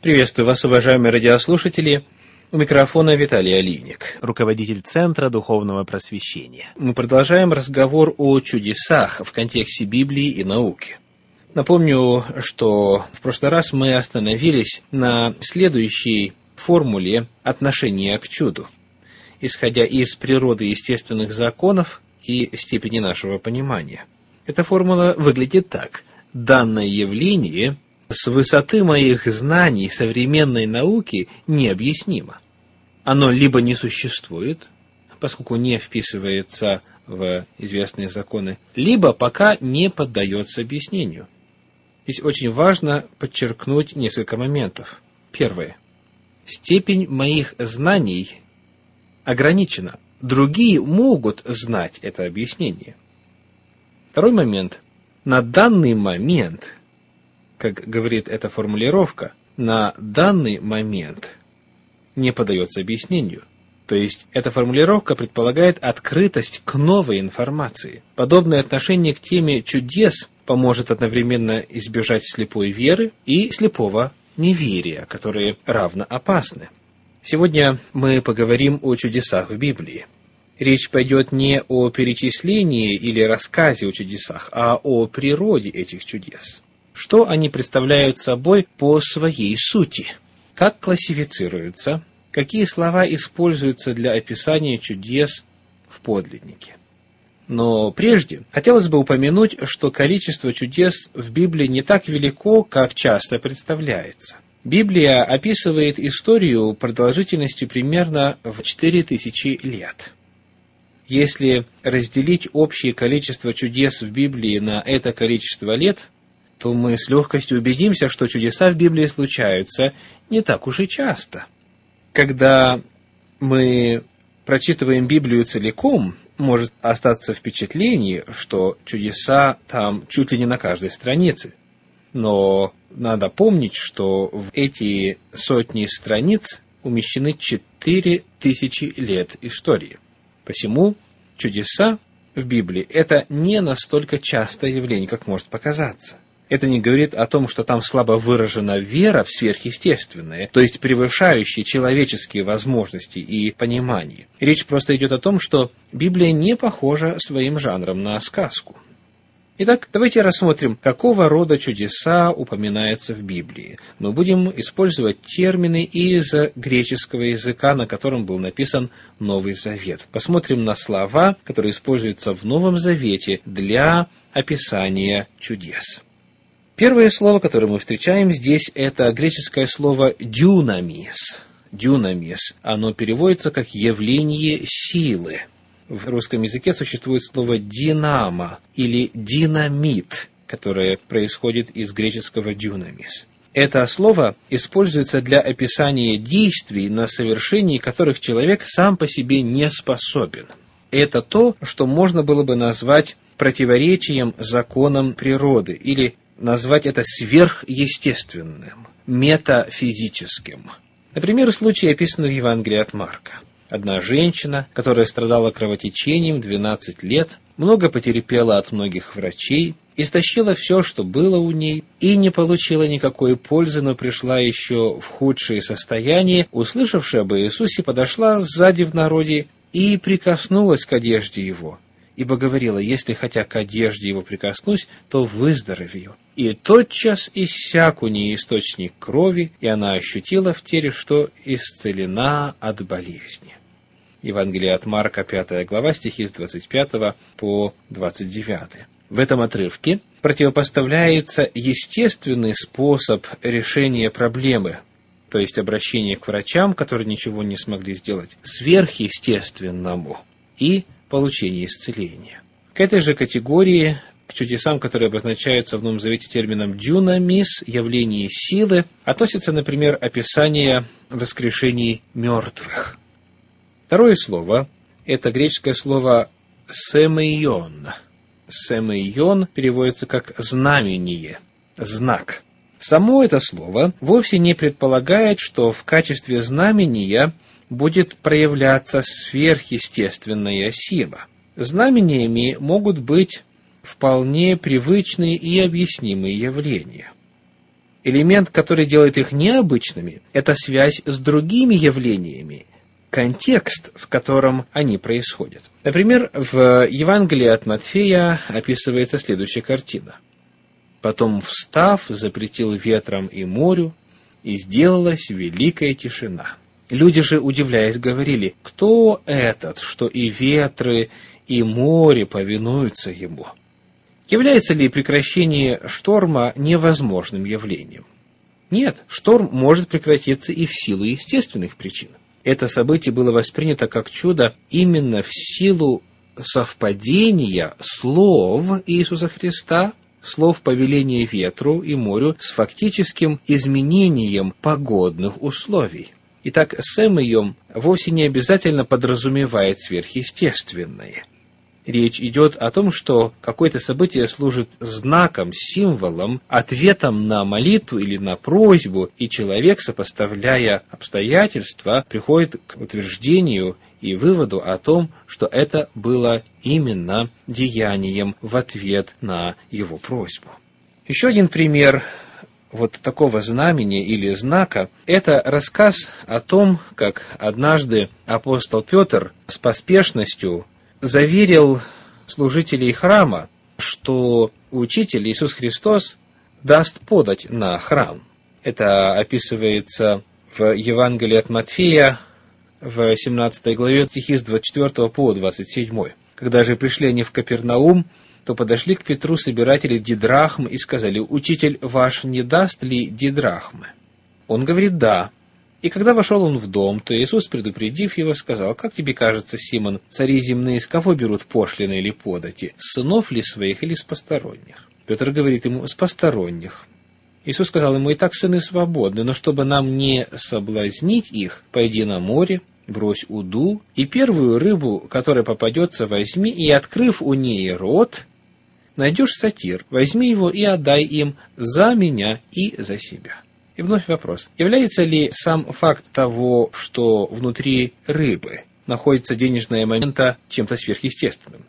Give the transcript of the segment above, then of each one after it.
Приветствую вас, уважаемые радиослушатели. У микрофона Виталий Алиник, руководитель Центра Духовного Просвещения. Мы продолжаем разговор о чудесах в контексте Библии и науки. Напомню, что в прошлый раз мы остановились на следующей формуле отношения к чуду, исходя из природы естественных законов и степени нашего понимания. Эта формула выглядит так. Данное явление – с высоты моих знаний современной науки необъяснимо. Оно либо не существует, поскольку не вписывается в известные законы, либо пока не поддается объяснению. Здесь очень важно подчеркнуть несколько моментов. Первое. Степень моих знаний ограничена. Другие могут знать это объяснение. Второй момент. На данный момент как говорит эта формулировка, на данный момент не подается объяснению. То есть эта формулировка предполагает открытость к новой информации. Подобное отношение к теме чудес поможет одновременно избежать слепой веры и слепого неверия, которые равно опасны. Сегодня мы поговорим о чудесах в Библии. Речь пойдет не о перечислении или рассказе о чудесах, а о природе этих чудес что они представляют собой по своей сути, как классифицируются, какие слова используются для описания чудес в подлиннике. Но прежде хотелось бы упомянуть, что количество чудес в Библии не так велико, как часто представляется. Библия описывает историю продолжительностью примерно в 4000 лет. Если разделить общее количество чудес в Библии на это количество лет, то мы с легкостью убедимся, что чудеса в Библии случаются не так уж и часто. Когда мы прочитываем Библию целиком, может остаться впечатление, что чудеса там чуть ли не на каждой странице. Но надо помнить, что в эти сотни страниц умещены четыре тысячи лет истории. Посему чудеса в Библии – это не настолько частое явление, как может показаться это не говорит о том, что там слабо выражена вера в сверхъестественное, то есть превышающие человеческие возможности и понимание. Речь просто идет о том, что Библия не похожа своим жанром на сказку. Итак, давайте рассмотрим, какого рода чудеса упоминаются в Библии. Мы будем использовать термины из греческого языка, на котором был написан Новый Завет. Посмотрим на слова, которые используются в Новом Завете для описания чудес. Первое слово, которое мы встречаем здесь, это греческое слово «дюнамис». «Дюнамис». Оно переводится как «явление силы». В русском языке существует слово «динамо» или «динамит», которое происходит из греческого «дюнамис». Это слово используется для описания действий, на совершении которых человек сам по себе не способен. Это то, что можно было бы назвать противоречием законам природы или назвать это сверхъестественным, метафизическим. Например, случай описан в Евангелии от Марка. Одна женщина, которая страдала кровотечением 12 лет, много потерпела от многих врачей, истощила все, что было у ней, и не получила никакой пользы, но пришла еще в худшее состояние, услышавшая об Иисусе, подошла сзади в народе и прикоснулась к одежде его, ибо говорила, если хотя к одежде его прикоснусь, то выздоровею. И тотчас иссяк у нее источник крови, и она ощутила в теле, что исцелена от болезни. Евангелие от Марка, 5 глава, стихи с 25 по 29. В этом отрывке противопоставляется естественный способ решения проблемы, то есть обращение к врачам, которые ничего не смогли сделать, сверхъестественному и получение исцеления. К этой же категории, к чудесам, которые обозначаются в Новом Завете термином «дюнамис», явление силы, относится, например, описание воскрешений мертвых. Второе слово – это греческое слово «семейон». «Семейон» переводится как «знамение», «знак». Само это слово вовсе не предполагает, что в качестве знамения – будет проявляться сверхъестественная сила. Знамениями могут быть вполне привычные и объяснимые явления. Элемент, который делает их необычными, это связь с другими явлениями, контекст, в котором они происходят. Например, в Евангелии от Матфея описывается следующая картина. «Потом, встав, запретил ветром и морю, и сделалась великая тишина». Люди же, удивляясь, говорили, «Кто этот, что и ветры, и море повинуются ему?» Является ли прекращение шторма невозможным явлением? Нет, шторм может прекратиться и в силу естественных причин. Это событие было воспринято как чудо именно в силу совпадения слов Иисуса Христа, слов повеления ветру и морю с фактическим изменением погодных условий. Итак, сэмэйом вовсе не обязательно подразумевает сверхъестественное – речь идет о том, что какое-то событие служит знаком, символом, ответом на молитву или на просьбу, и человек, сопоставляя обстоятельства, приходит к утверждению и выводу о том, что это было именно деянием в ответ на его просьбу. Еще один пример вот такого знамения или знака – это рассказ о том, как однажды апостол Петр с поспешностью заверил служителей храма, что учитель Иисус Христос даст подать на храм. Это описывается в Евангелии от Матфея в 17 главе стихи с 24 по 27. Когда же пришли они в Капернаум, то подошли к Петру собиратели дидрахм и сказали, «Учитель ваш не даст ли дидрахмы?» Он говорит, «Да». И когда вошел он в дом, то Иисус, предупредив его, сказал, «Как тебе кажется, Симон, цари земные с кого берут пошлины или подати, с сынов ли своих или с посторонних?» Петр говорит ему, «С посторонних». Иисус сказал ему, «И так сыны свободны, но чтобы нам не соблазнить их, пойди на море, брось уду, и первую рыбу, которая попадется, возьми, и, открыв у ней рот, найдешь сатир, возьми его и отдай им за меня и за себя». И вновь вопрос. Является ли сам факт того, что внутри рыбы находится денежная момента чем-то сверхъестественным?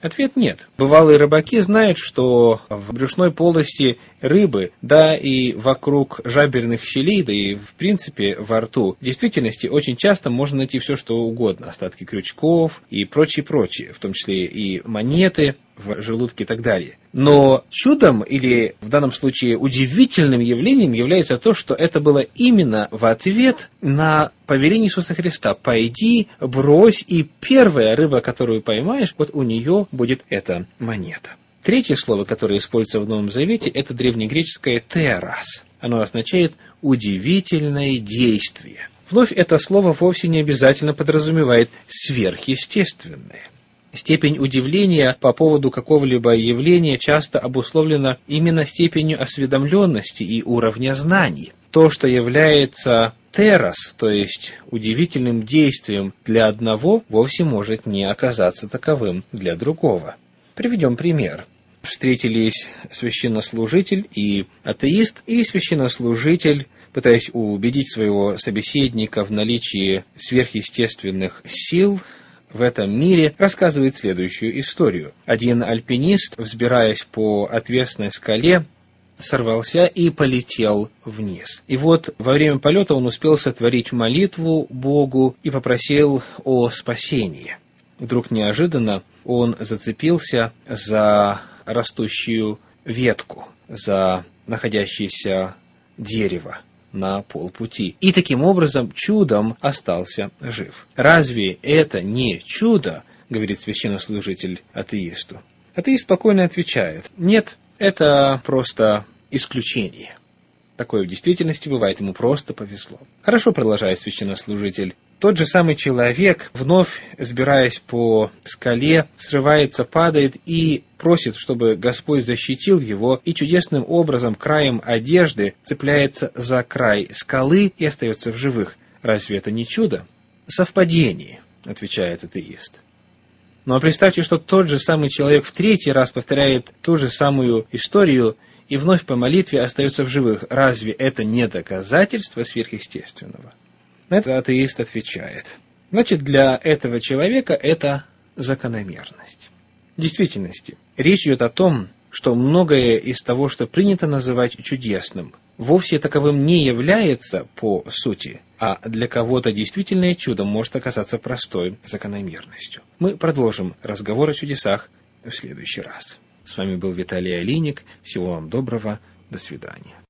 Ответ нет. Бывалые рыбаки знают, что в брюшной полости рыбы, да и вокруг жаберных щелей, да и в принципе во рту, в действительности очень часто можно найти все, что угодно. Остатки крючков и прочее-прочее, в том числе и монеты, в желудке и так далее. Но чудом или в данном случае удивительным явлением является то, что это было именно в ответ на повеление Иисуса Христа. «Пойди, брось, и первая рыба, которую поймаешь, вот у нее будет эта монета». Третье слово, которое используется в Новом Завете, это древнегреческое «терас». Оно означает «удивительное действие». Вновь это слово вовсе не обязательно подразумевает сверхъестественное. Степень удивления по поводу какого-либо явления часто обусловлена именно степенью осведомленности и уровня знаний. То, что является террас, то есть удивительным действием для одного, вовсе может не оказаться таковым для другого. Приведем пример. Встретились священнослужитель и атеист, и священнослужитель пытаясь убедить своего собеседника в наличии сверхъестественных сил, в этом мире, рассказывает следующую историю. Один альпинист, взбираясь по отвесной скале, сорвался и полетел вниз. И вот во время полета он успел сотворить молитву Богу и попросил о спасении. Вдруг неожиданно он зацепился за растущую ветку, за находящееся дерево на полпути. И таким образом чудом остался жив. Разве это не чудо, говорит священнослужитель атеисту? Атеист спокойно отвечает, нет, это просто исключение. Такое в действительности бывает, ему просто повезло. Хорошо, продолжает священнослужитель, тот же самый человек, вновь сбираясь по скале, срывается, падает и просит, чтобы Господь защитил его, и чудесным образом краем одежды цепляется за край скалы и остается в живых. Разве это не чудо? Совпадение, отвечает атеист. Но представьте, что тот же самый человек в третий раз повторяет ту же самую историю и вновь по молитве остается в живых. Разве это не доказательство сверхъестественного? На это атеист отвечает. Значит, для этого человека это закономерность. В действительности, речь идет о том, что многое из того, что принято называть чудесным, вовсе таковым не является по сути, а для кого-то действительное чудо может оказаться простой закономерностью. Мы продолжим разговор о чудесах в следующий раз. С вами был Виталий Алиник. Всего вам доброго. До свидания.